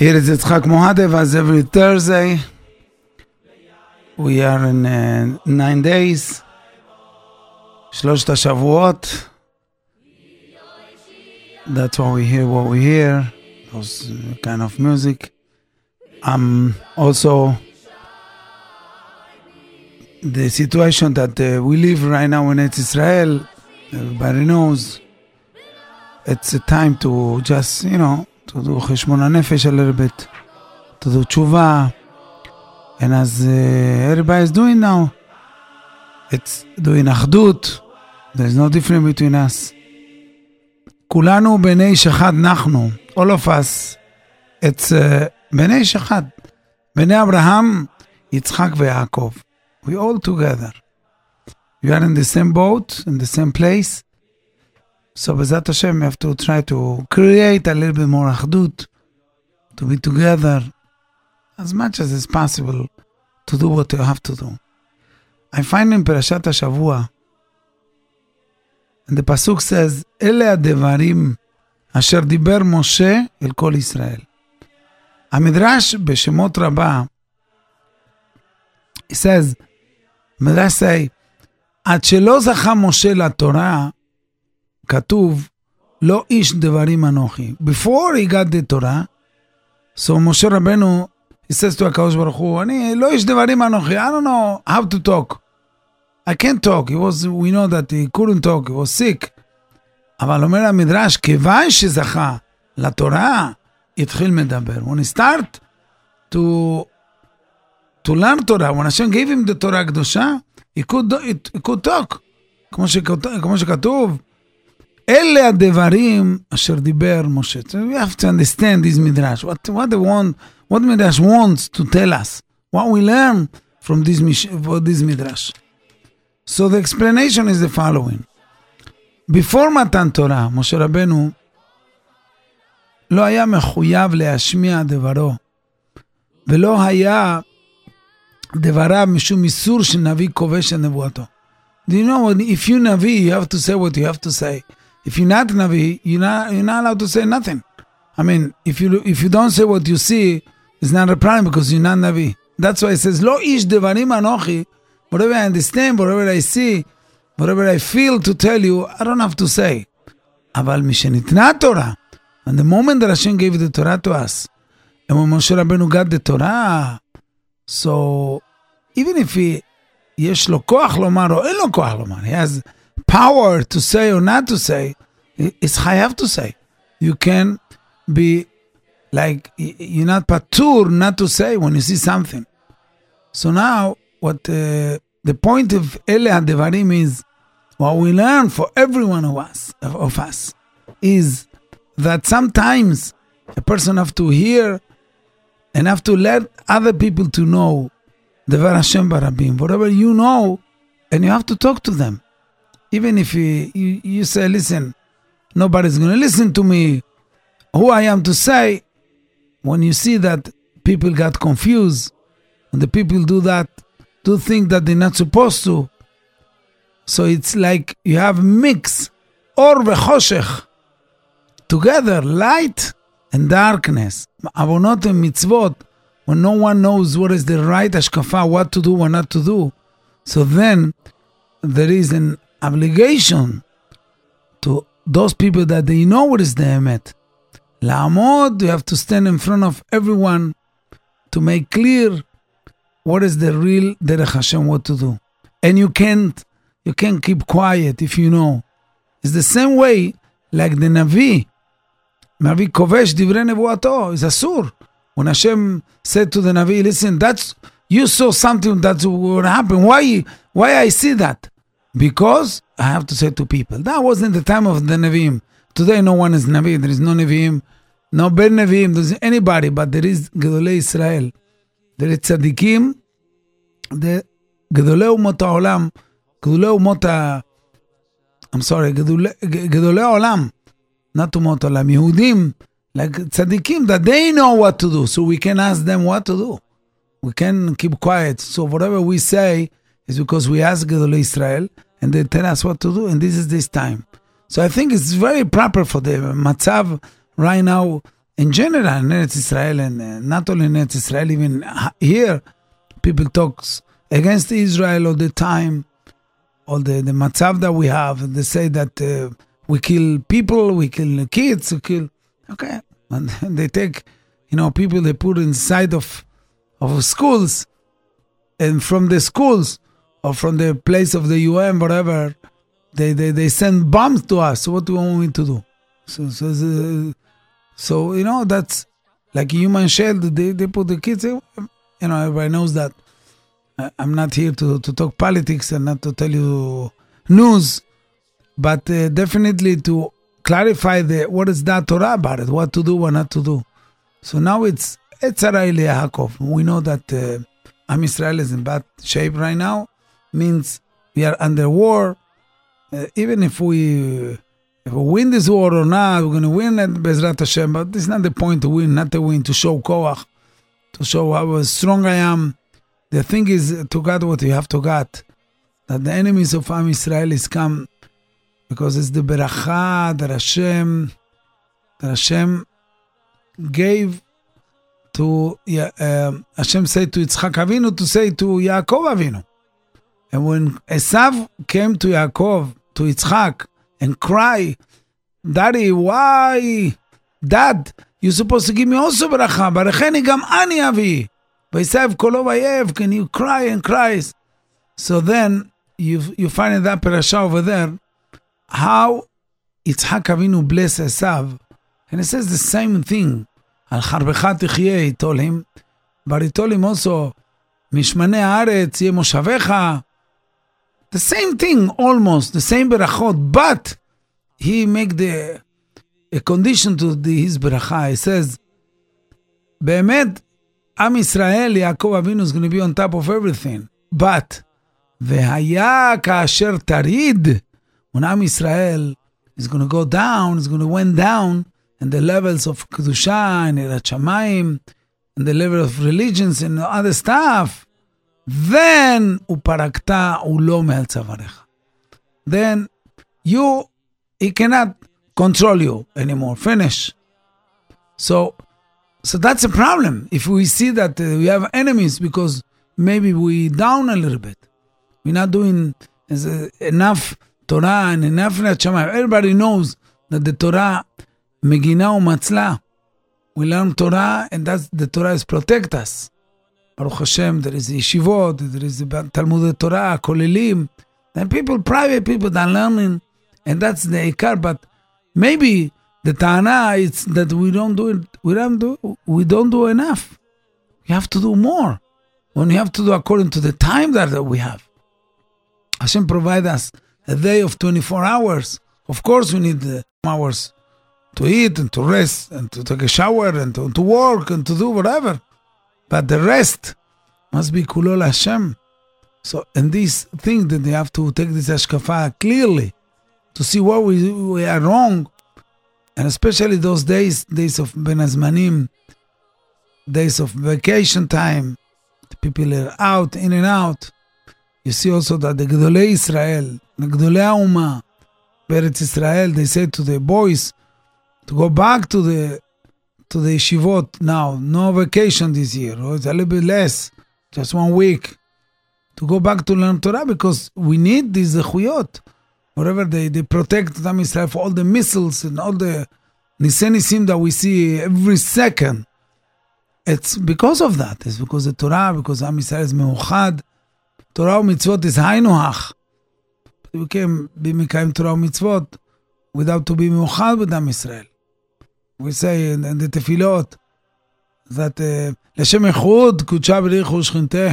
Here is Yitzchak Mohadev as every Thursday. We are in uh, nine days. שלושת השבועות. That's why we hear what we hear. Those uh, kind of music. Um, also, the situation that uh, we live right now in Eretz Israel, everybody knows. It's a time to just, you know, to do חשבון הנפש a little bit, to do תשובה. And as uh, everybody is doing now, it's doing אחדות. There's no difference between us. כולנו בני איש אחד אנחנו, all of us. It's uh, בני איש אחד. בני אברהם, יצחק ויעקב. We all together. We are in the same boat, in the same place. So בעזרת השם, we have to try to create a little bit more אחדות, to be together as much as is possible to do what you have to do. I find in פרשת השבוע, and the pasuk says, אלה הדברים אשר דיבר משה אל כל ישראל. המדרש בשמות רבה, he says, מדרש say, עד שלא זכה משה לתורה, כתוב, לא איש דברים אנוכי. Before he got the Torah, so משה רבנו, he says to הקדוש ברוך הוא, אני לא איש דברים אנוכי, I don't know how to talk. I can't talk, he was, we know that he couldn't talk, he was sick. אבל אומר המדרש, כיוון שזכה לתורה, התחיל מדבר. When he start to, to learn Torah, when Hashem gave him the Torah הקדושה, he could, he could talk. כמו, שכתוב, כמו שכתוב, אלה הדברים אשר דיבר משה. So we have to understand this midrash. What, what, they want, what midrash wants to tell us. What we learn from this, from this midrash. So the explanation is the following. Before מתן תורה, משה רבנו לא היה מחויב להשמיע דברו, ולא היה דבריו משום איסור של נביא כובש את נבואתו. Do you know, if you נביא, you have to say what you have to say. If you're not Navi, you're not, you're not allowed to say nothing. I mean, if you if you don't say what you see, it's not a problem because you're not Navi. That's why it says, Lo ish devarim anochi. Whatever I understand, whatever I see, whatever I feel to tell you, I don't have to say. אבל משניתנה התורה, and the moment that Hashem gave the Torah to us, and when Moshe Rabbeinu got the Torah, so even if he, יש לו כוח לומר או אין לו כוח לומר, he has power to say or not to say, it's have to say. You can be like you're not patur not to say when you see something. So now, what uh, the point of Ele Devarim is, what we learn for every one of us of us is that sometimes a person have to hear and have to let other people to know the Hashem Barabim, whatever you know, and you have to talk to them even if you, you, you say, listen, nobody's going to listen to me, who I am to say, when you see that people got confused, and the people do that, do think that they're not supposed to. So it's like you have mix, or v'choshech, together, light and darkness. Avonot and mitzvot, when no one knows what is the right ashkafa, what to do, what not to do. So then there is an obligation to those people that they know what is the emet. La'amod, you have to stand in front of everyone to make clear what is the real Derech Hashem, what to do. And you can't, you can't keep quiet if you know. It's the same way like the Navi. Navi kovesh divrei nevuato. It's asur. When Hashem said to the Navi, listen, that's, you saw something that would happen. Why, why I see that? Because I have to say to people, that wasn't the time of the Nevi'im. Today, no one is Navi. There is no Nevi'im, no Ben Nevi'im. There's anybody, but there is Gedolei Israel. There is Tzadikim, the Gedolei Umot HaOlam, Gedolei Umot. I'm sorry, Gedolei Olam, not Umot HaOlam, Yehudim, like Tzadikim, that they know what to do, so we can ask them what to do. We can keep quiet. So whatever we say, is because we ask Gedolei Israel and they tell us what to do, and this is this time. So I think it's very proper for the matzav right now in general in Eretz Israel and uh, not only in Eretz Israel, even here, people talks against Israel all the time. All the, the matzav that we have, they say that uh, we kill people, we kill kids, we kill. Okay, and they take, you know, people they put inside of of schools, and from the schools or from the place of the UN, whatever, they, they, they send bombs to us. What do you want me to do? So, so, so you know, that's like a human shield. They, they put the kids, you know, everybody knows that. I'm not here to, to talk politics and not to tell you news, but uh, definitely to clarify the what is that Torah about it, what to do, what not to do. So now it's it's a Yaakov. We know that uh, Am Israel is in bad shape right now, means we are under war uh, even if we if we win this war or not, we're going to win at Bezrat Hashem. But this is not the point to win, not to win, to show koach, to show how strong I am. The thing is to God what you have to God. That the enemies of Am Israel is come because it's the beracha that Hashem, that Hashem gave to uh, Hashem said to Yitzchak Avinu to say to Yaakov Avinu. And when Esav came to Yaakov to Yitzchak and cry, Daddy, why? Dad, you're supposed to give me also bracha. Baracheni gam ani avi. Vaisav kolo vayev. Can you cry and cries? So then you you find in that parasha over there how Yitzchak Avinu bless Esav, and it says the same thing. Al charbecha tichye, he told him, but he told him also, משמני הארץ יהיה מושביך, the same thing, almost the same berachot, but he make the a condition to the, his beracha. He says, "Be'emet, Am Israel, Yaakov Avinu is going to be on top of everything, but v'haya kasher tarid." When Am Israel is going to go down, is going to went down, and the levels of kedusha and Erat and the level of religions and other stuff then uparakta ulo me'al Then you, he cannot control you anymore. Finish. So, so that's a problem. If we see that uh, we have enemies because maybe we down a little bit, we're not doing uh, enough Torah and enough Nechama. Everybody knows that the Torah, Megina Matzla, we learn Torah and that's the Torah is protect us. Baruch Hashem, there is yeshivot, there is Talmud Torah, kolelim, and people, private people that are learning, and that's the ikar. But maybe the ta'ana is that we don't do it, we don't do, we don't do enough. We have to do more. When we have to do according to the time that we have. Hashem provide us a day of 24 hours. Of course, we need the hours to eat and to rest and to take a shower and to, to work and to do whatever. But the rest must be kulol Hashem. So, and this thing that they have to take this ashkafa clearly to see what we, we are wrong. And especially those days, days of Ben Azmanim, days of vacation time, the people are out, in and out. You see also that the Gedolei Israel, the Gedolei Uma, Beretz Israel, they say to the boys to go back to the to the yeshivot now. No vacation this year, or it's a little bit less, just one week, to go back to learn Torah because we need these zechuyot. Whatever they, they protect Am Israel all the missiles and all the nisenisim that we see every second. It's because of that. It's because the Torah, because Am Israel is meuchad. Torah mitzvot is hainuach. We can be Mikhaim Torah mitzvot without to be meuchad with Am Israel we say in, in the tefillot that uh, לשם איחוד קודשה בריך ושכינתה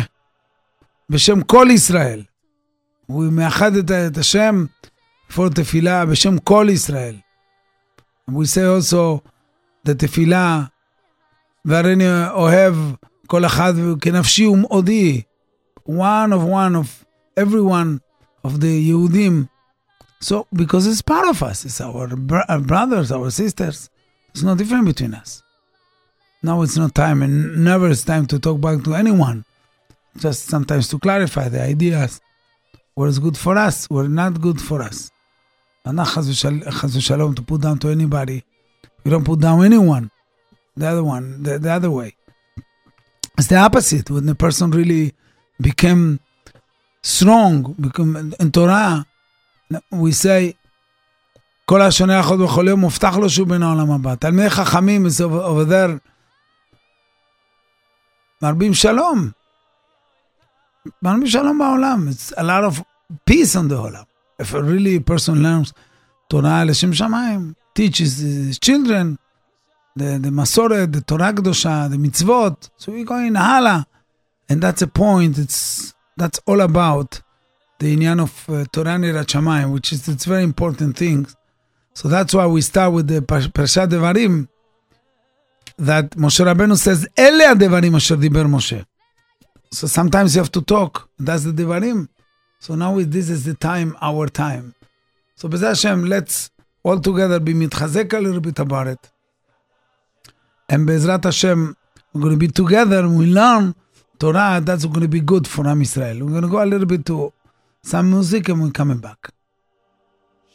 בשם כל ישראל. הוא מאחד את, את השם for תפילה בשם כל ישראל. we say also the תפילה והריני אוהב כל אחד כנפשי ומאודי one of one of everyone of the יהודים so because it's part of us it's our, our brothers our sisters There's no difference between us. Now it's not time, and never is time to talk back to anyone. Just sometimes to clarify the ideas. What is good for us, what is not good for us. And not chas v'shalom to put down to anybody. We don't put down anyone. the other one, the, the other way. It's the opposite. When the person really became strong, become in Torah, we say, כל השונה אחות בכל יום, מובטח לו שהוא בין העולם הבא. תלמידי חכמים over there, מרבים שלום. מרבים שלום בעולם. It's a lot of peace on the העולם. If a really person learns תורה לשם שמיים, teaches his children, the, the מסורת, the תורה הקדושה, the מצוות, so we going הלאה. And that's a point, it's, that's all about the עניין of uh, תורה נראית שמיים, which is, it's very important things. So that's why we start with the Parshat Devarim that Moshe Rabbeinu says, Ele Devarim Asher Diber Moshe. So sometimes you have to talk. That's the Devarim. So now this is the time, our time. So Bez Hashem, let's all together be mitchazek a little bit about it. And Bezrat Hashem, we're going to be together and we learn Torah. That's going to be good for Am Israel. We're going to go a little bit to some music and we're coming back.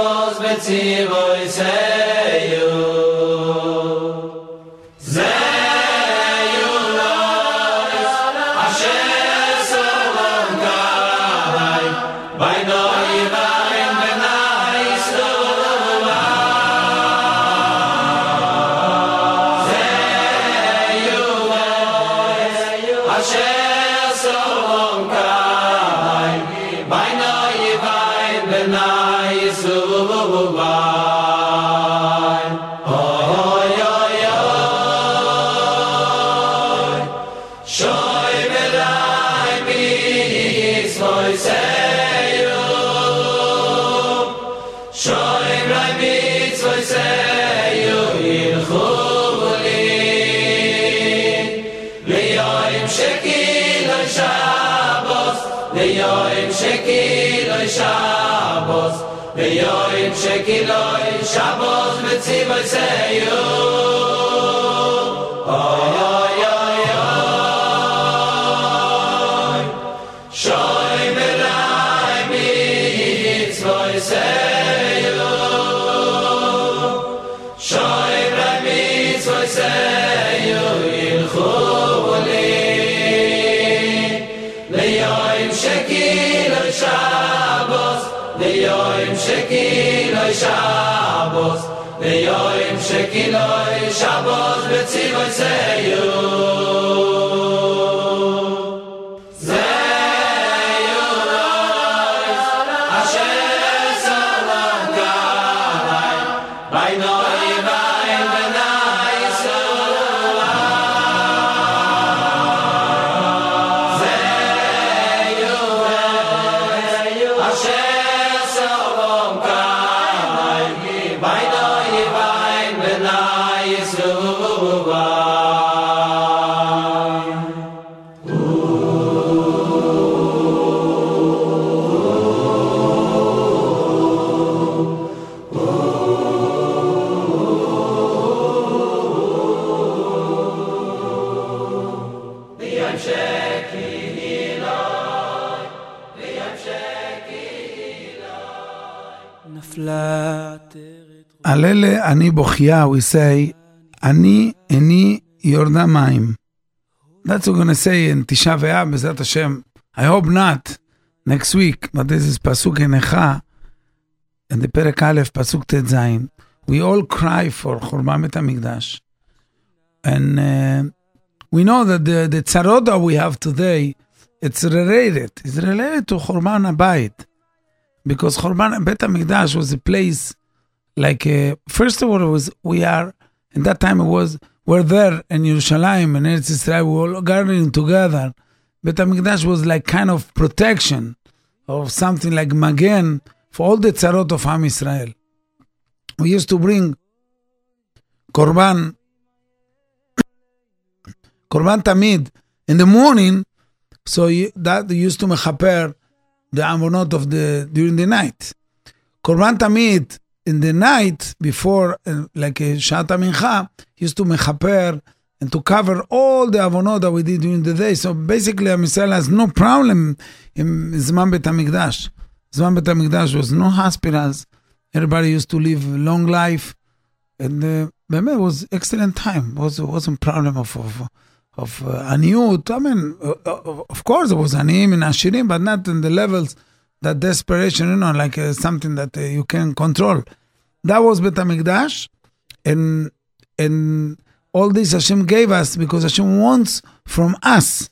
Shabbos betzivoy seyu שקילוי אין שבת מיט Shabbos Ve yoyim shekinoi Shabbos Ve Halele Ani Bochia, we say, Ani Eni Yorda Maim. That's what we're going to say in Tisha B'Av, Bezrat Hashem. I hope not next week, but this is Pasuk Enecha, and the Perek Pasuk Tet We all cry for Churban Bet HaMikdash. And uh, we know that the, the tzarot we have today, it's related. It's related to Churban Abayit. Because Churban Bet HaMikdash was a place like, uh, first of all, it was, we are, in that time it was, we're there in Yerushalayim and Eretz Israel, we were all gathering together. Bet HaMikdash was like kind of protection of something like Magen for all the tzarot of Am Israel. We used to bring Korban, Korban Tamid in the morning, so that used to mechaper the amonot of the during the night. Korban Tamid in the night before, uh, like Shata Mincha, he used to mechaper and to cover all the avonot that we did during the day. So basically, a Yisrael has no problem in Zman Bet HaMikdash. Zman Bet HaMikdash was no hospitals. Everybody used to live long life. And uh, it was excellent time. It was, wasn't problem of, of, of uh, aniyut. I mean, uh, uh of course, it was aniyim and ashirim, but not in the levels – that desperation, you know, like uh, something that uh, you can control. That was Bet HaMikdash. And, and all this Hashem gave us because Hashem wants from us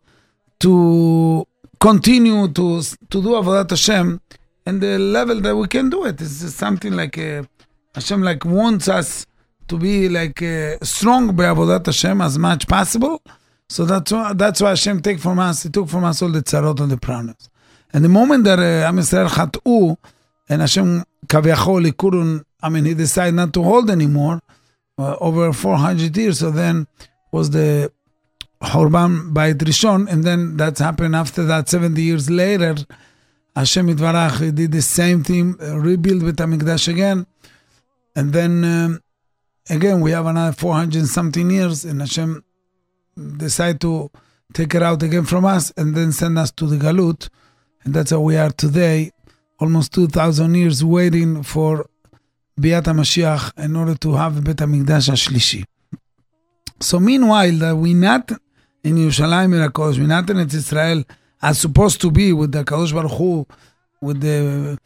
to continue to to do Avodat Hashem and the level that we can do it is something like uh, Hashem like wants us to be like uh, strong by Avodat Hashem as much possible. So that's why, that's why Hashem take from us. He took from us all the tzarot and the problems. And the moment that uh, Am Yisrael chatu and Hashem kaviyachol ikurun, I mean, he decided not to hold anymore uh, over 400 years. So then was the Horban by Rishon, and then that's happened after that 70 years later. Hashem Yitvarach he did the same thing, uh, rebuild with Hamikdash again, and then um, again we have another 400 something years, and Hashem decide to take it out again from us, and then send us to the Galut, and that's how we are today, almost 2,000 years waiting for ביאת המשיח in order to have בית המקדש השלישי. So meanwhile that we not in ירושלים עיר הקודש, we not in את ישראל as supposed to be with the הקדוש ברוך הוא, with the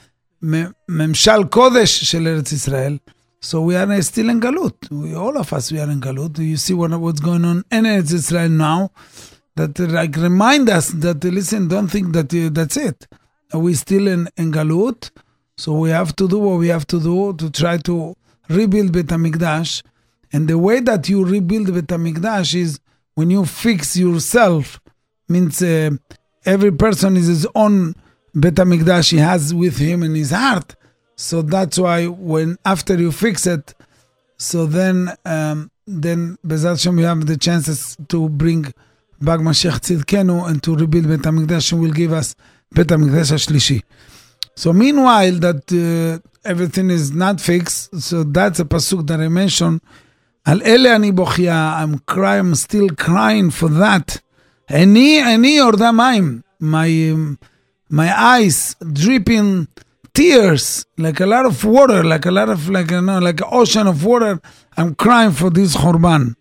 ממשל קודש של ארץ ישראל, so we are still in גלות. We, all of us we are in גלות. You see what, what's going on in ארץ ישראל now, that like remind us that listen, don't think that uh, that's it. We still in, in Galut, so we have to do what we have to do to try to rebuild Bet Hamikdash. And the way that you rebuild Bet Hamikdash is when you fix yourself. Means uh, every person is his own Bet Hamikdash he has with him in his heart. So that's why when after you fix it, so then um, then Bezat Shem you have the chances to bring back Mashiach Tzidkenu and to rebuild Bet HaMikdash and will give us Bet HaMikdash HaShlishi. So meanwhile that uh, everything is not fixed, so that's a pasuk that I mentioned. Al ele ani bochia, I'm crying, I'm still crying for that. Ani, ani yorda mayim, my, um, my eyes dripping tears, like a lot of water, like a lot of, like, you know, like an ocean of water. I'm crying for this Chorban.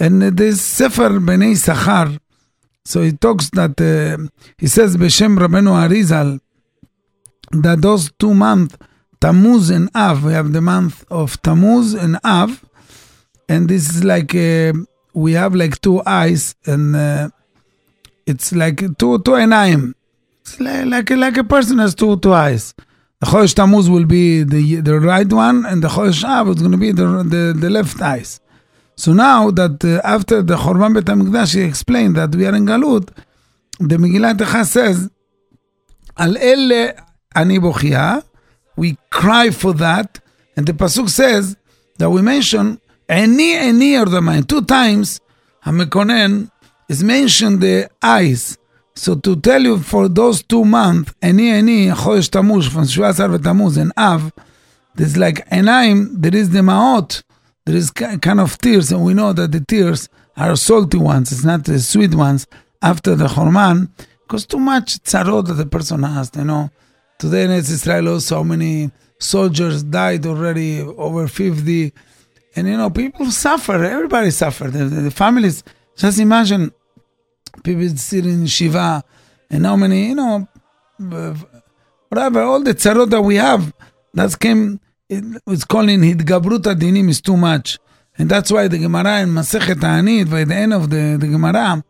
And this Sefer Bnei Yissaschar, so he talks that, uh, he says, Beshem Rabbeinu Arizal, that those two months, Tammuz and Av, we have the month of Tammuz and Av, and this is like uh, we have like two eyes, and uh, it's like two two enaim. It's like, like like a person has two two eyes. The Chodesh Tammuz will be the the right one, and the Chodesh Av is going to be the, the the left eyes. So now that uh, after the Chorban Bet HaMikdash, he explained that we are in Galut, the Megillat Echa says, Al ele ani bochia, we cry for that, and the pasuk says that we mention or the mind two times. Hamekonen is mentioned the eyes. So to tell you for those two months, any any chodesh Tammuz from Shuvasar Tammuz and Av, there's like enaim. There is the maot. There is kind of tears, and we know that the tears are salty ones. It's not the sweet ones after the Chorman, because too much tzarot that the person has, you know. Today in Israel, so many soldiers died already, over 50. And, you know, people suffer. Everybody suffered. The, the, the families, just imagine people sitting in Shiva and how many, you know, whatever, all the tzarot that we have, that came, it's calling Hidgabrut Adinim is too much. And that's why the Gemara in Masechet Taanit, by the end of the, the Gemara,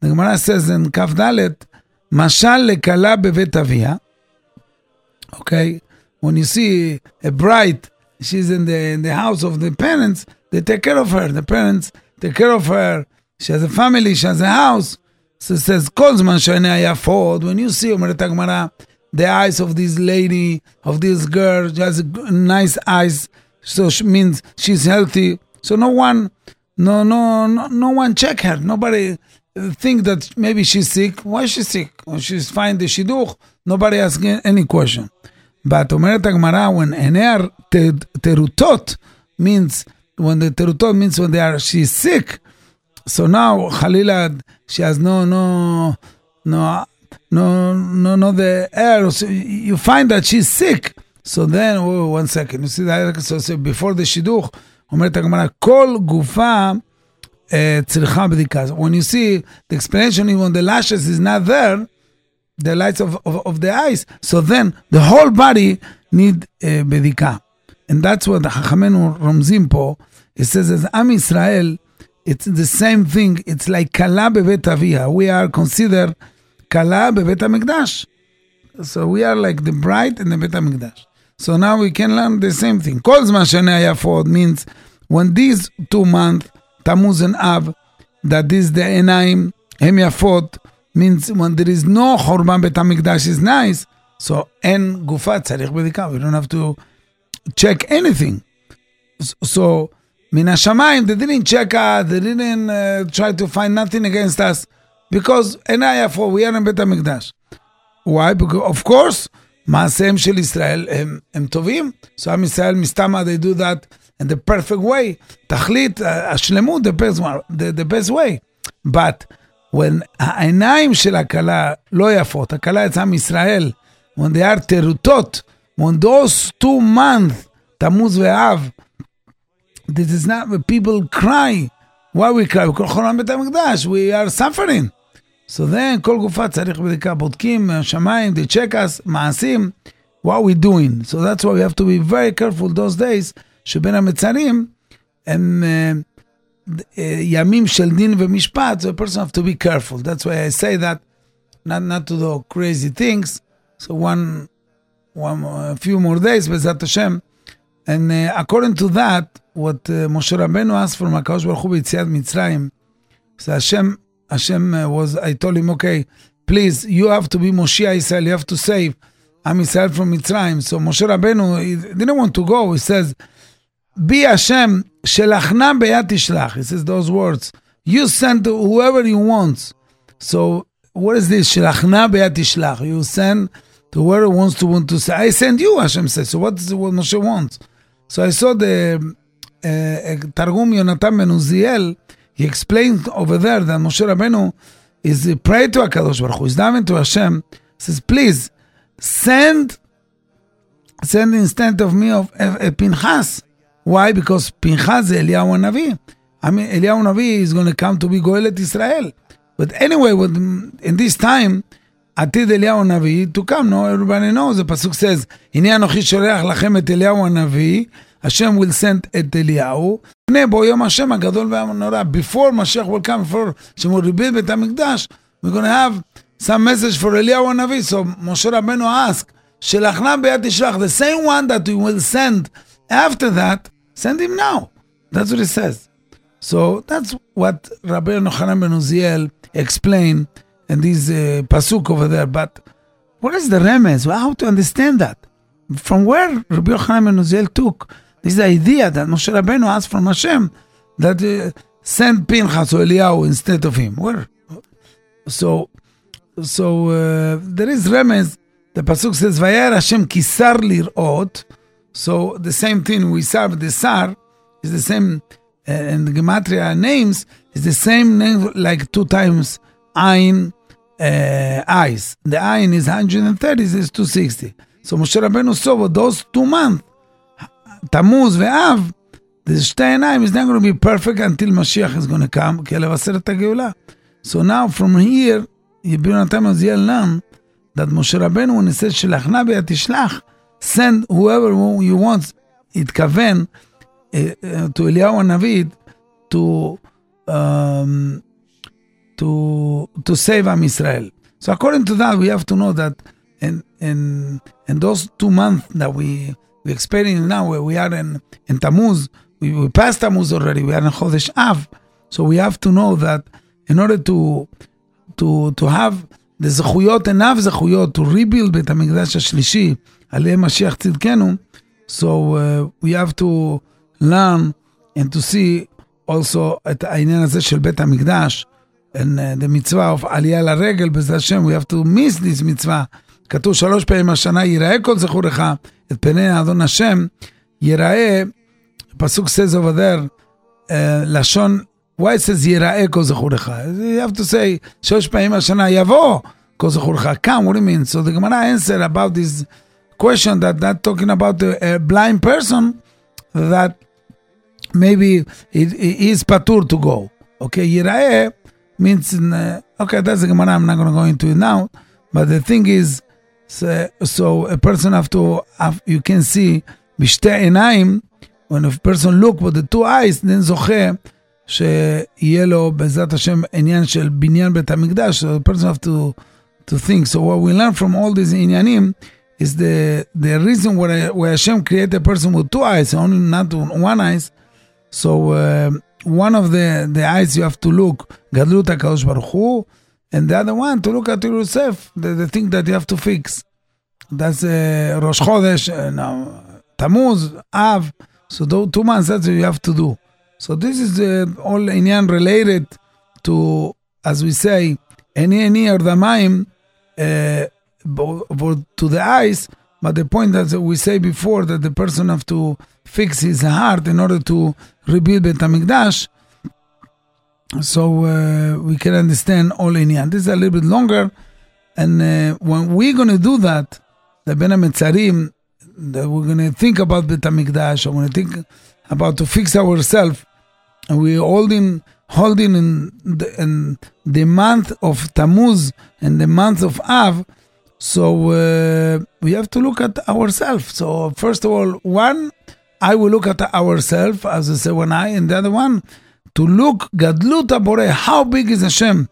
the Gemara says in Kaf Dalet, Mashal lekala bevet. Okay, when you see a bride, she's in the in the house of the parents. They take care of her. The parents take care of her. She has a family. She has a house. So it says, "Kol zman shene ayafod." When you see Umar Tagmara, the eyes of this lady, of this girl, she has a g- nice eyes, so she means she's healthy. So no one, no, no, no, no one check her. Nobody uh, think that maybe she's sick. Why is she sick? Or she's fine, the shidduch. Nobody asking any question. But אומרת הגמרא, when עיניה ת- תרוטות, means, when the תרוטות means when they are, she's sick. So now, Khalila, she has no, no, no, no, no, no, the air. So you find that she's sick. So then, oh, one second, you see that? So, so before the שידוך, אומרת הגמרא, כל גופה אה, צריכה בדיקה. When you see the explanation, even when the lashes is not there, the lights of, of, of the eyes, so then the whole body need uh, בדיקה. And that's what חכמינו רומזים פה. It says, as עם ישראל, it's the same thing, it's like כלה בבית אביה. We are considered Kala Bebet So we are like the bride and the betamikdash. So now we can learn the same thing. Kol Zman Shenei means when these two months, Tamuz and Av, that is the Enaim, Hem Yafot, means when there is no Horban betamikdash is nice, so En gufat Tzarech Bedika, we don't have to check anything. So, mina HaShamayim, they didn't check us, they didn't uh, try to find nothing against us. because עיניי יפות, we are in בית המקדש. why? Because of course, מעשיהם של ישראל הם, הם טובים. So עם ישראל מסתמה, they do that in the perfect way. תכלית, ה- השלמות, the best, one, the, the best way. But when העיניים של הכלה לא יפות, הכלה יצאה מישראל, when they are תרוטות, when those two months, תמוז ואב, this is not, people cry. why we cry? כל חורבן בית המקדש, we are suffering. So then, כל גופה צריך בדיקה, בודקים מהשמיים, they check us, מעשים, what we doing. So that's why we have to be very careful those days, שבין המצרים הם uh, uh, ימים של דין ומשפט, so a person have to be careful. That's why I say that, not, not to do crazy things. So one, one a few more days, בעזרת השם. And uh, according to that, what uh, Moshe Rabbeinu asked from הקדוש ברוך הוא ביציאת מצרים, so Hashem, Hashem uh, was, I told him, okay, please, you have to be Moshe Israel, you have to save Am Israel from Mitzrayim. So Moshe Rabbeinu, he didn't want to go. He says, be Hashem, shelachna beyat tishlach. He says those words. You send whoever you want. So what is this? Shelachna beyat tishlach. You send to whoever wants to want to say. I send you, Hashem says. So what does what Moshe wants? So I saw the uh, uh Targum Yonatan Ben Uziel. He explained over there that Moshe Rabbeinu is uh, pray to HaKadosh Baruch Hu. He's diving to Hashem. Says, please, send send instead of me of uh, uh, Pinchas. Why? Because Pinchas is Eliyahu Navi. I mean, Eliyahu Navi is going to come to be Goelet Israel. But anyway, with, in this time, עתיד אליהו הנביא to come, no? Everybody knows, the pasuk says, הנה אנוכי שולח לכם את אליהו הנביא, השם will send את אליהו, הנה בו יום השם הגדול והנורא. Before Mashiach will come, before שהוא rebuild בית המקדש, we're going to have some message for אליהו הנביא. So משה רבנו ask, שלחנה ביד תשלח, the same one that we will send after that, send him now. That's what it says. So that's what Rabbi Yochanan ben Uziel explained in this uh, pasuk over there. But what is the remez? Well, how to understand that? From where Rabbi Yochanan ben Uziel took this idea that Moshe Rabbeinu asked from Hashem that uh, send Pinchas or Eliyahu instead of him. Where? So, so uh, there is remez. The pasuk says, "Vayer Hashem kisar lirot." So the same thing we serve the sar is the same, uh, and the gematria names is the same name like two times ayin uh, eyes. The ayin is 130, this is 260. So Moshe Rabbeinu saw those two months, תמוז ואב, the שתי עיניים is not going to be perfect until Mashiach is going to come, כי לבשר את הגאולה. So now from here, יביאו נתן עוזיאל learn that משה רבנו, when he says שלחנה ביד תשלח, send whoever you want, התכוון uh, uh, to אליהו הנביא, to, um, to, to save עם ישראל. So according to that, we have to know that in in in those two months that we we experience now, where we are in in Tammuz, we, we passed Tammuz already. We are in Chodesh Av, so we have to know that in order to to to have the זכויות enough זכויות to rebuild בית המקדש השלישי על ידי משיח צדקנו, so uh, we have to learn and to see also את העניין הזה של בית המקדש, and uh, the מצווה of עלייה לרגל בעזרת השם, we have to miss this מצווה. כתוב שלוש פעמים השנה, ייראה כל זכורך את פני אדון השם, ייראה, פסוק says over there, uh, לשון, why it says ייראה כל זכורך? you have to say, שלוש פעמים השנה יבוא כל זכורך, come, what do you mean? So the Gemara answer about this question that that talking about a, a blind person that maybe it, it is patur to go. Okay, ייראה means, in, uh, okay, that's the Gemara, I'm not going to go into it now, but the thing is, so, so a person have to, have, you can see בשתי עיניים, when a person look with the two eyes, then זוכה שיהיה לו בעזרת השם עניין של בניין בית המקדש, so a person have to, to think. So what we learn from all these עניינים is the, the reason why, why Hashem created a person with two eyes, only not one eyes. So uh, one of the, the eyes you have to look, גדלות הקדוש ברוך הוא, and the other one to look at yourself, the, the thing that you have to fix. That's uh, Rosh Chodesh, uh, no, Tammuz, Av. So those two months, that you have to do. So this is uh, all inyan related to, as we say, any any or the maim, uh, to the eyes. But the point that we say before that the person have to fix his heart in order to rebuild Beit Hamikdash so uh, we can understand all inyan. This is a little bit longer. And uh, when we're going to do that, the Ben HaMetzarim, that we're going to think about Bet HaMikdash, we're going to think about to fix ourselves, and we're holding holding in the, in the month of Tammuz and the month of Av, so uh, we have to look at ourselves. So first of all, one, I will look at ourselves, as I say, one eye, and the other one, to look Gadlut Bore, how big is Hashem?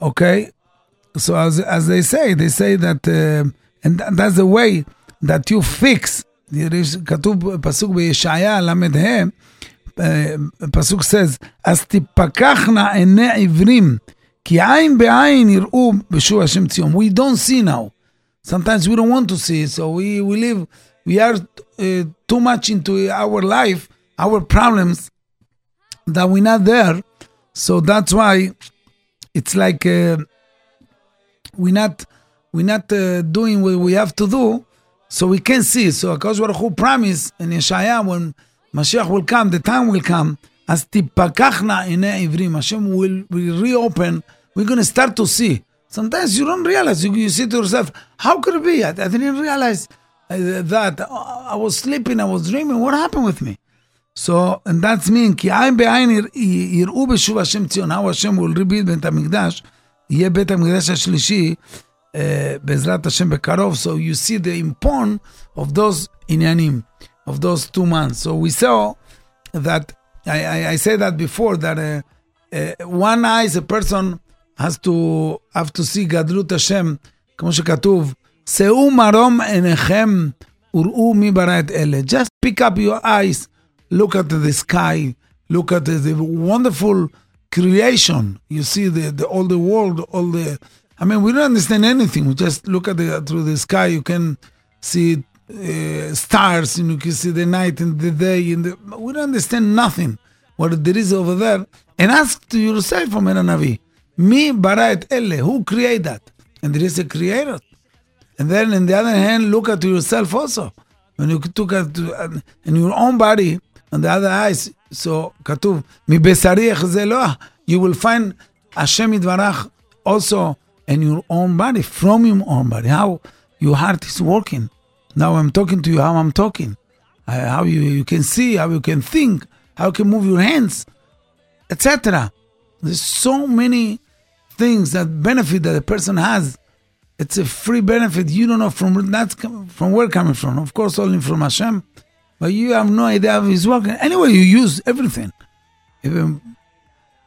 Okay, so as as they say, they say that, uh, and tha- that's the way that you fix. there is- כתוב פסוק בישעיה ל"ה, אה, פסוק says, אז תפקחנה עיני עיוורים, כי עין בעין יראו בשוב השם ציון. We don't see now. Sometimes we don't want to see, so we, we live, we are uh, too much into our life, our problems, that we're not there. So that's why it's like uh, we're not we're not uh, doing what we have to do, so we can't see. So Akash Baruch Hu promised in Yeshaya when Mashiach will come, the time will come. As tipakachna ine ivrim, Hashem will, will reopen. We're to start to see. Sometimes you don't realize. You, you say to yourself, "How could it be? I, I didn't realize uh, that. I was sleeping. I was dreaming. What happened with me?" So, and that's mean, כי עין בעין יר- יראו בשוב השם ציון, how השם will rebuild בית המקדש, יהיה בית המקדש השלישי, אה, בעזרת השם בקרוב, so you see the important of those עניינים, of those two months. So we saw that, I, I, I said that before, that uh, uh, one eye is a person has to have to see גדלות השם, כמו שכתוב, שאו מרום עיניכם וראו מי ברא את אלה. Just pick up your eyes, look at the sky, look at the, the wonderful creation. You see the, the all the world, all the. I mean, we don't understand anything. We just look at the through the sky. You can see uh, stars, and you can see the night and the day. And the, we don't understand nothing. What there is over there, and ask to yourself, Omer Navi, mi bara et ele, who created that? And there is a creator. And then, on the other hand, look at yourself also. When you took at in your own body, on the other eyes, so כתוב, מבשרי אחזה לא, you will find Hashem יתברך also in your own body, from your own body, how your heart is working. Now I'm talking to you, how I'm talking, uh, how you, you can see, how you can think, how you can move your hands, etc. There's so many things that benefit that a person has it's a free benefit. You don't know from that's com- from where coming from. Of course, only from Hashem, but you have no idea how He's working. Anyway, you use everything, even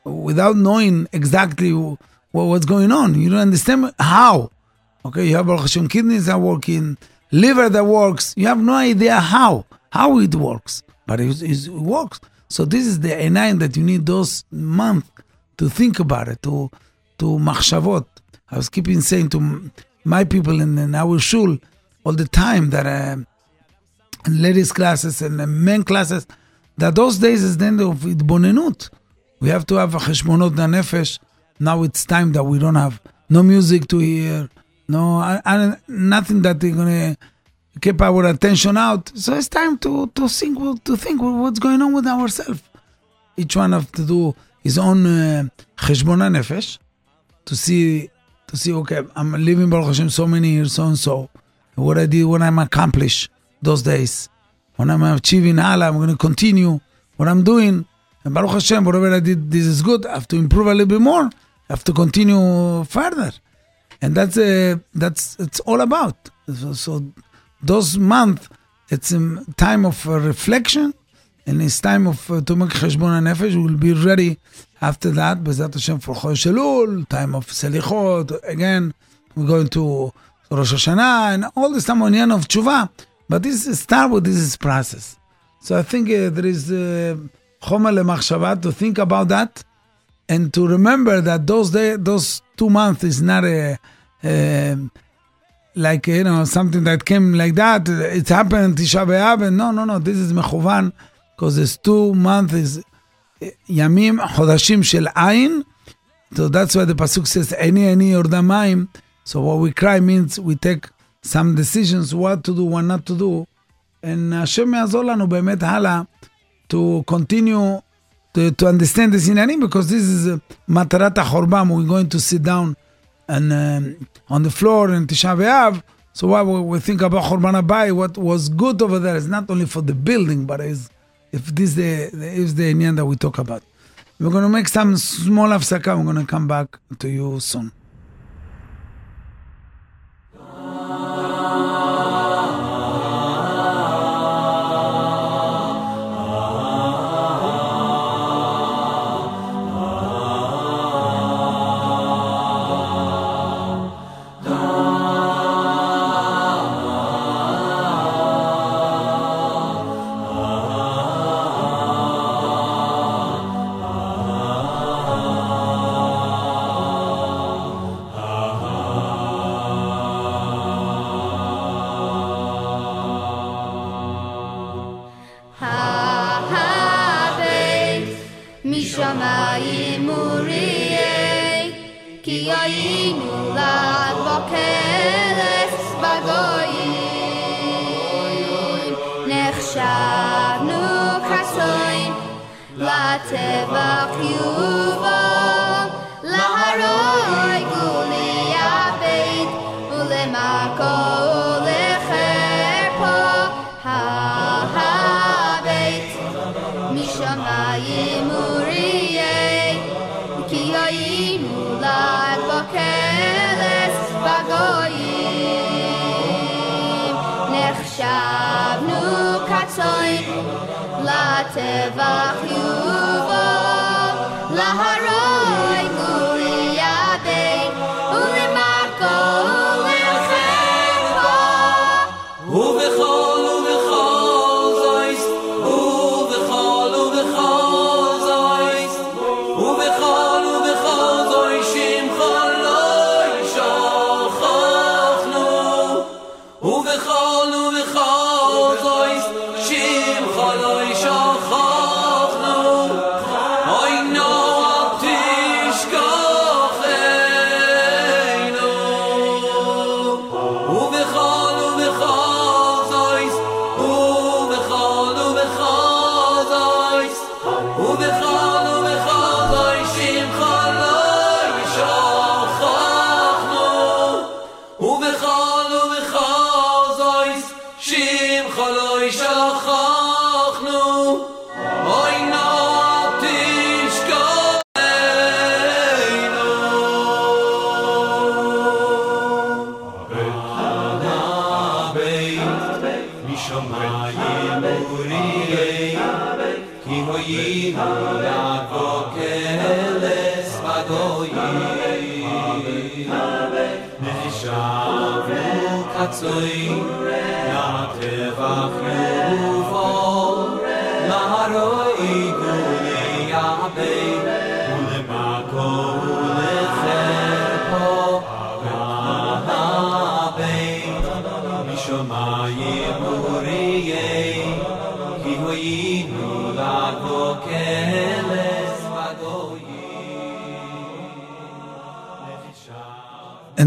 without knowing exactly what what, what's going on. You don't understand how. Okay, you have Baruch Hashem, kidneys are working, liver that works. You have no idea how, how it works, but it, it works. So this is the einayim that you need those months to think about it, to to machshavot. I was keeping saying to my people in, in our shul all the time that uh, in ladies classes and uh, men classes, that those days is the end of התבוננות. We have to have a חשבונות הנפש. Now it's time that we don't have no music to hear, no I, I, nothing that they're gonna keep our attention out. So it's time to to think to think what's going on with ourselves. Each one have to do his own uh, חשבון הנפש to see to see okay I'm living Baruch Hashem so many years so and so what I did what I'm accomplished those days. When I'm achieving Allah, I'm going to continue what I'm doing. And Baruch Hashem, whatever I did, this is good. I have to improve a little bit more. I have to continue further. And that's uh, that's it's all about. So, so those months, it's a time of uh, reflection and it's time of uh, to make cheshbon nefesh. We'll be ready after that. Bezat Hashem for Chodesh Elul, time of Selichot. Again, we're going to Rosh Hashanah and all this time on the end of Tshuva. but this is start with this is process so I think uh, there is uh, חומר למחשבה to think about that and to remember that those day, those two months is not a, a like you know something that came like that. It happened Tisha B'av, and no, no, no. This is mechuvan because it's two months is ימים, חודשים של עין. So that's why the pasuk says, "Ani ani yordamayim." So what we cry means we take some decisions what to do, what not to do, and השם יעזור לנו באמת הלאה to continue to, to understand this עניינים because this is uh, מטרת החורבן. We're going to sit down and um, on the floor in Tisha B'Av. So why we, we think about Churban Abai, what was good over there is not only for the building, but is if this the, the is the inyan that we talk about. We're going to make some small הפסקה, we're going to come back to you soon. im urie ki a im la vokeles bagoi nech sha nu kasoi la te vak yu va la haroi guli a beit ule mako Shamayim Shamayim לטבח יובל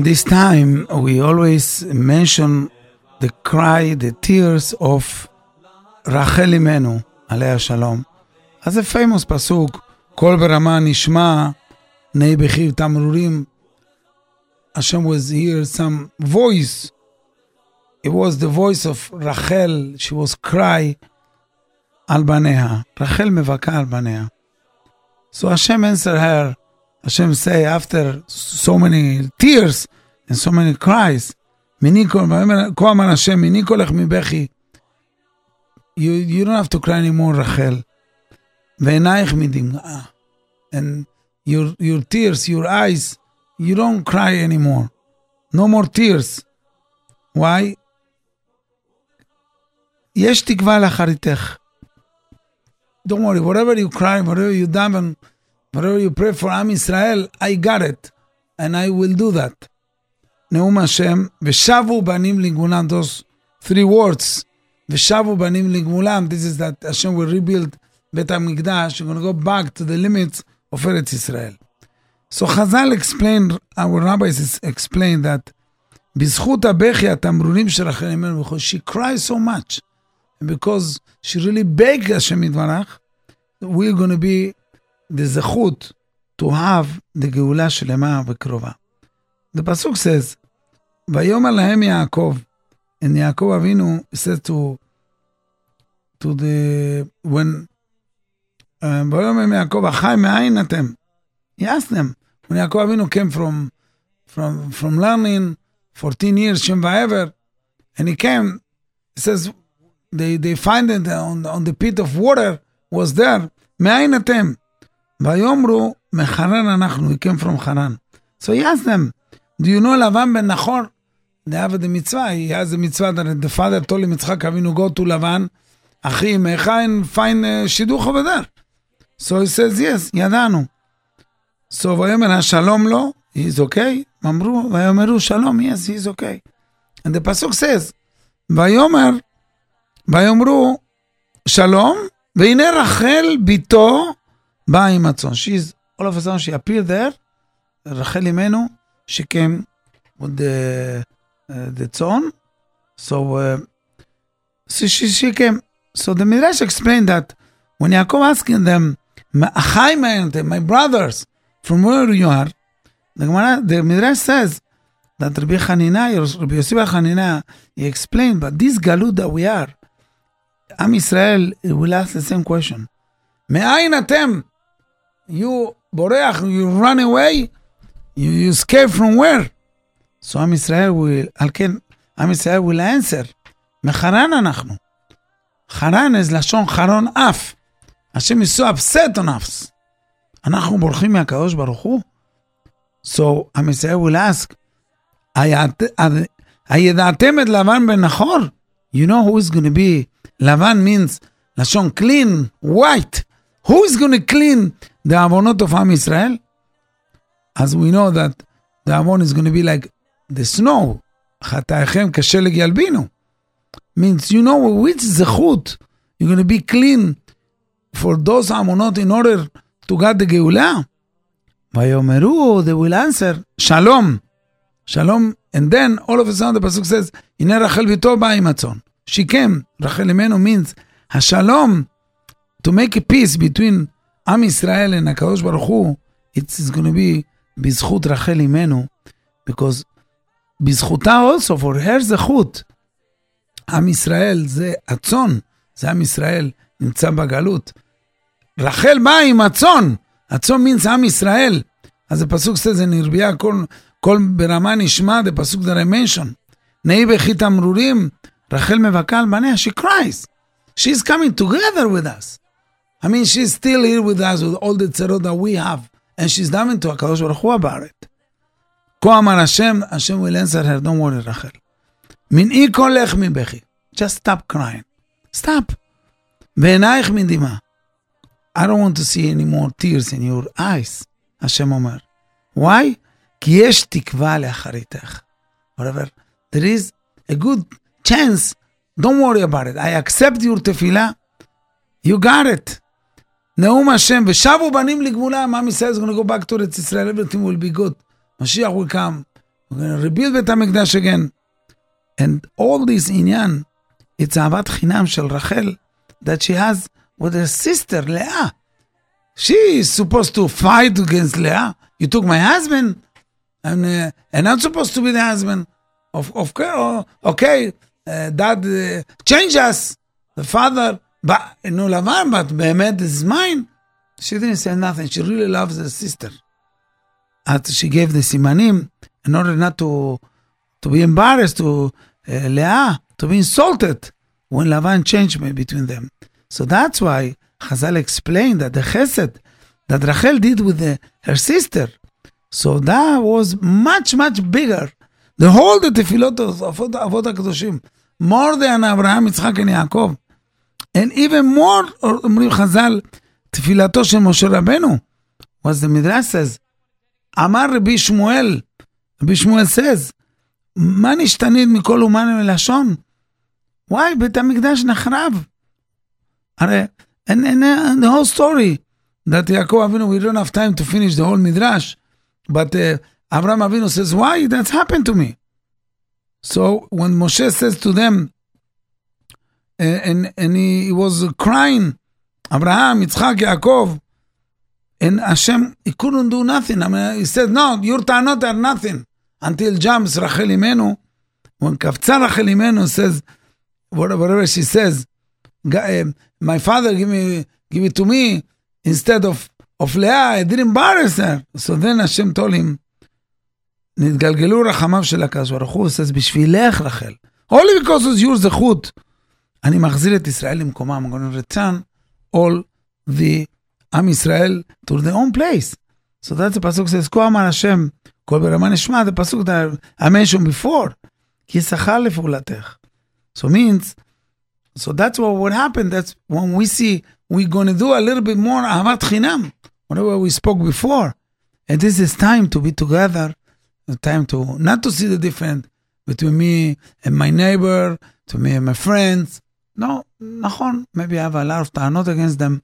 this time, we always mention the cry, the tears of רחל אמנו, עליה שלום. אז זה famous פסוק, קול ברמה נשמע, נהי בחיב תמרורים. Hashem was here, some voice. It was the voice of רחל, she was cry על בניה. רחל מבכה על בניה. So Hashem answer her. Hashem say after so many tears and so many cries, מיני כל, כה אמר השם, מיני קולך מבכי. You, you don't have to cry anymore, רחל. ועינייך מדמעה. And your, your tears, your eyes, you don't cry anymore. No more tears. Why? יש תקווה לאחריתך. Don't worry, whatever you cry, whatever you daven, whatever you pray for Am Israel, I got it, and I will do that. נאום השם, ושבו בנים לגמולם, those three words, ושבו בנים לגמולם, this is that Hashem will rebuild בית המקדש, we're going to go back to the limits of Eretz Israel. So Chazal explained, our rabbis explained that בזכות הבכי, התמרורים של רחל אמנו, because she cries so much, and because she really begged השם יתברך, we're going to be the זכות to have the גאולה שלמה וקרובה. The pasuk says, ויאמר להם יעקב, and יעקב אבינו says to, to the, when, uh, ויאמר להם יעקב, אחי מאין אתם? He asked them, when יעקב אבינו came from, from, from learning 14 years, Shem Va'ever, and he came, he says, they, they find it on, on the pit of water, was there, מאין אתם? ויאמרו, מחרן אנחנו, he came from חרן. So he asked them, do you know Lavan ben Nachor? The mitzvah that the father told him, יצחק אבינו, to Lavan, אחי find uh, שידוך there. So he says, yes, ידענו. So ויאמר השלום לו, he's okay. אמרו, ויאמרו שלום, yes, he's okay. And the pasuk says, ויאמר, ויאמרו שלום, והנה רחל בתו באה עם הצאן. She's, all of a sudden she appeared there, רחל אמנו, came with the, Uh, that's on. So, uh, so she, she came. So the Midrash explained that when Yaakov asking them, my brothers, from where you are, the, Gemara, the Midrash says that Rabbi Hanina, Rabbi Yosef Hanina, he explained, but this galut that we are, Am Israel will ask the same question. Me'ayin atem, you boreach, you run away, you, you escape from where? So עם ישראל will, על כן, עם ישראל will answer, מחרן אנחנו. חרן is לשון חרון אף. השם is so upset on us. אנחנו בורחים מהקדוש ברוך הוא? So עם ישראל will ask, היעת- הידעתם את לבן בן נחור? You know who is going to be, לבן means לשון clean, white. Who is going to clean the עוונות of עם ישראל? As we know that the עוון is going to be like the snow, חטאיכם כשלג ילבינו. means you know which זכות you're going to be clean for those עוונות in order to get the גאולה. ויאמרו, they will answer, שלום. שלום, and then all of a sudden the pasuk says, הנה רחל ביתו באה עם הצאן. She came, רחל אמנו means, השלום, to make a peace between עם ישראל and הקדוש ברוך הוא, it's going to be בזכות רחל אמנו, because בזכותה also, for her זכות, עם ישראל זה הצאן, זה עם ישראל נמצא בגלות. רחל באה עם הצאן, הצאן means עם ישראל. אז הפסוק זה נרביע כל, כל ברמה נשמע, the פסוק I mention. נהי בכי תמרורים, רחל מבכה על בניה, she cries. She's coming together with us. I mean, she's still here with us with all the צרות that we have, and she's davening to הקדוש ברוך הוא about it. כה אמר השם, השם will answer her, don't worry רחל. מנעי קולך מבכי. Just stop crying. Stop. ועינייך מדמעה. I don't want to see any more tears in your eyes, השם אומר. Why? כי יש תקווה לאחריתך. whatever. There is a good chance. Don't worry about it. I accept your תפילה. You got it. נאום השם, ושבו בנים לגבולם, עם ישראל is going to go back to ארץ ישראל, everything will be good. Mashiach will come. We're going to rebuild Bet HaMikdash again. And all this inyan, it's Ahavat Chinam Shel Rachel that she has with her sister Leah. She is supposed to fight against Leah. You took my husband, and uh, and I'm supposed to be the husband. Of of oh, okay, uh, dad uh, change us, the father. But no, Lavan, but Mehmed is mine. She didn't say nothing. She really loves her sister As she gave the simanim in order not to to be embarrassed to uh, Leah, to be insulted when Lavan changed between them. So that's why Chazal explained that the chesed that Rachel did with the, her sister, so that was much, much bigger. The whole the tefillot of Avot Avot HaKadoshim, more than Abraham, Yitzchak, and Yaakov. And even more, אומרים חז"ל, תפילתו של משה רבנו, was the Midrash says, אמר רבי שמואל, רבי שמואל says, מה נשתנית מכל אומן מלשון? וואי, בית המקדש נחרב. הרי, and, and, and the whole story, that Yaakov Avinu, we don't have time to finish the whole Midrash, but uh, Abraham Avinu says, why that's happened to me? So when Moshe says to them, uh, and, and he, he was crying, Abraham, Yitzchak, Yaakov, and Hashem, he couldn't do nothing. I mean, he said, no, your ta'anot are nothing. Until jumps Rachel Imenu, when קפצה רחל Imenu says, whatever she says, "Ga- um, my father give me give it to me instead of of Leah, I didn't embarrass her. So then Hashem told him, נתגלגלו רחמיו של הקדוש ברוך הוא, הוא says, בשבילך רחל. Only because it's your זכות. אני מחזיר את ישראל למקומם. I'm going to return all the עם ישראל to their own place. So that's the pasuk says, כה אמר השם, כל ברמה נשמע, the pasuk that I mentioned before. כי שכר לפעולתך. So means, so that's what would happen. That's when we see we're going to do a little bit more ahavat chinam, whatever we spoke before. And this is time to be together, a time to not to see the difference between me and my neighbor, to me and my friends. No, nachon, maybe I have a lot of ta'anot against them,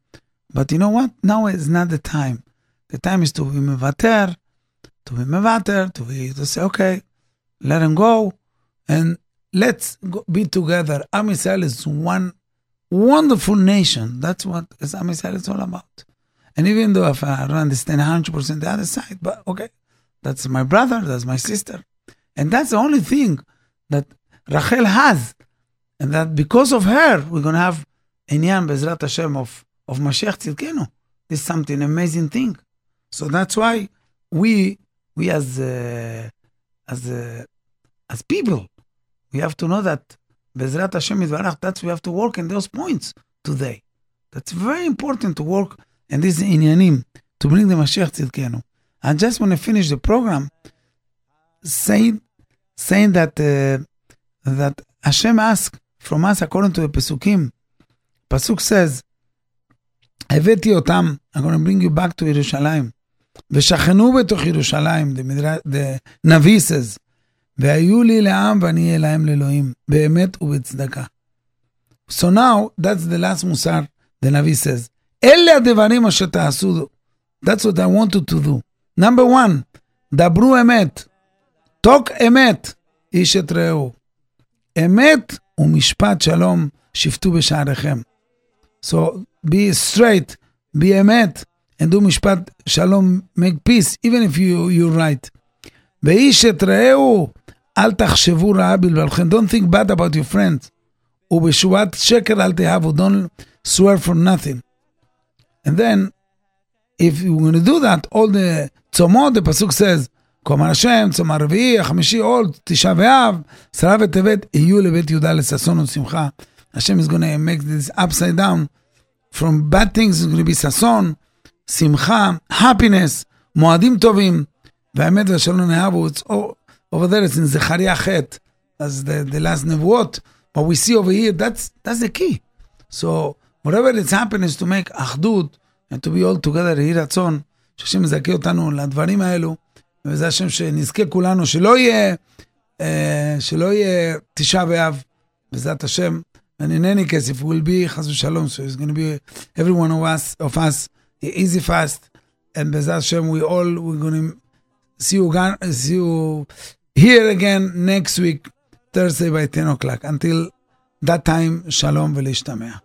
but you know what? Now is not the time. The time is to be mevater, to be mevater, to be to say, okay, let him go, and let's go, be together. Am Yisrael is one wonderful nation. That's what Am Yisrael is all about. And even though if I don't understand 100% the other side, but okay, that's my brother, that's my sister. And that's the only thing that Rachel has. And that because of her, we're going to have Inyan Bezrat Hashem of, of Mashiach Tzidkenu. This is something amazing thing. So that's why we, we as, uh, as, uh, as people, we have to know that Bezrat Hashem Yitbarach, that's we have to work in those points today. That's very important to work in these inyanim to bring the Mashiach Tzidkenu. I just want to finish the program saying saying that uh, that Hashem asked from us according to the Pesukim. Pasuk says, הבאתי אותם, I'm going to bring you back to ירושלים. ושכנו בתוך ירושלים, the, says, והיו לי לעם ואני אהיה להם לאלוהים, באמת ובצדקה. So now, that's the last מוסר, the says, אלה הדברים אשר תעשו, that's what I want to do. Number one, דברו אמת, talk אמת, איש את רעהו. אמת ומשפט שלום שפטו בשעריכם. So be straight, be אמת, and do משפט שלום, make peace, even if you, you're right. ואיש את רעהו, אל תחשבו רעה בלבלכם. Don't think bad about your friends. ובשבועת שקר אל תהבו. Don't swear for nothing. And then, if you're going to do that, all the צומות, the פסוק says, כלומר השם, צום הרביעי, החמישי, all, תשעה באב, עשרה וטבת, יהיו לבית יהודה לששון ושמחה. השם is going to make this upside down. From bad things is going to be ששון, שמחה, happiness, מועדים טובים, והאמת והשלום נאהבו, it's over there it's in זכריה ח', as the, the last Nevuot. But we see over here, that's, that's the key. So whatever it's happened is to make אחדות and to be all together, יהי רצון, שהשם יזכה אותנו לדברים האלו, וזה השם שנזכה כולנו, שלא יהיה, אה, שלא יהיה תשעה באב, בעזרת השם, And in any case, if we'll be Chazu Shalom, so it's going to be every one of us of us easy fast, and Bezat Hashem, we all we're going to see you again, see you here again next week Thursday by ten o'clock. Until that time, Shalom v'lishtameh.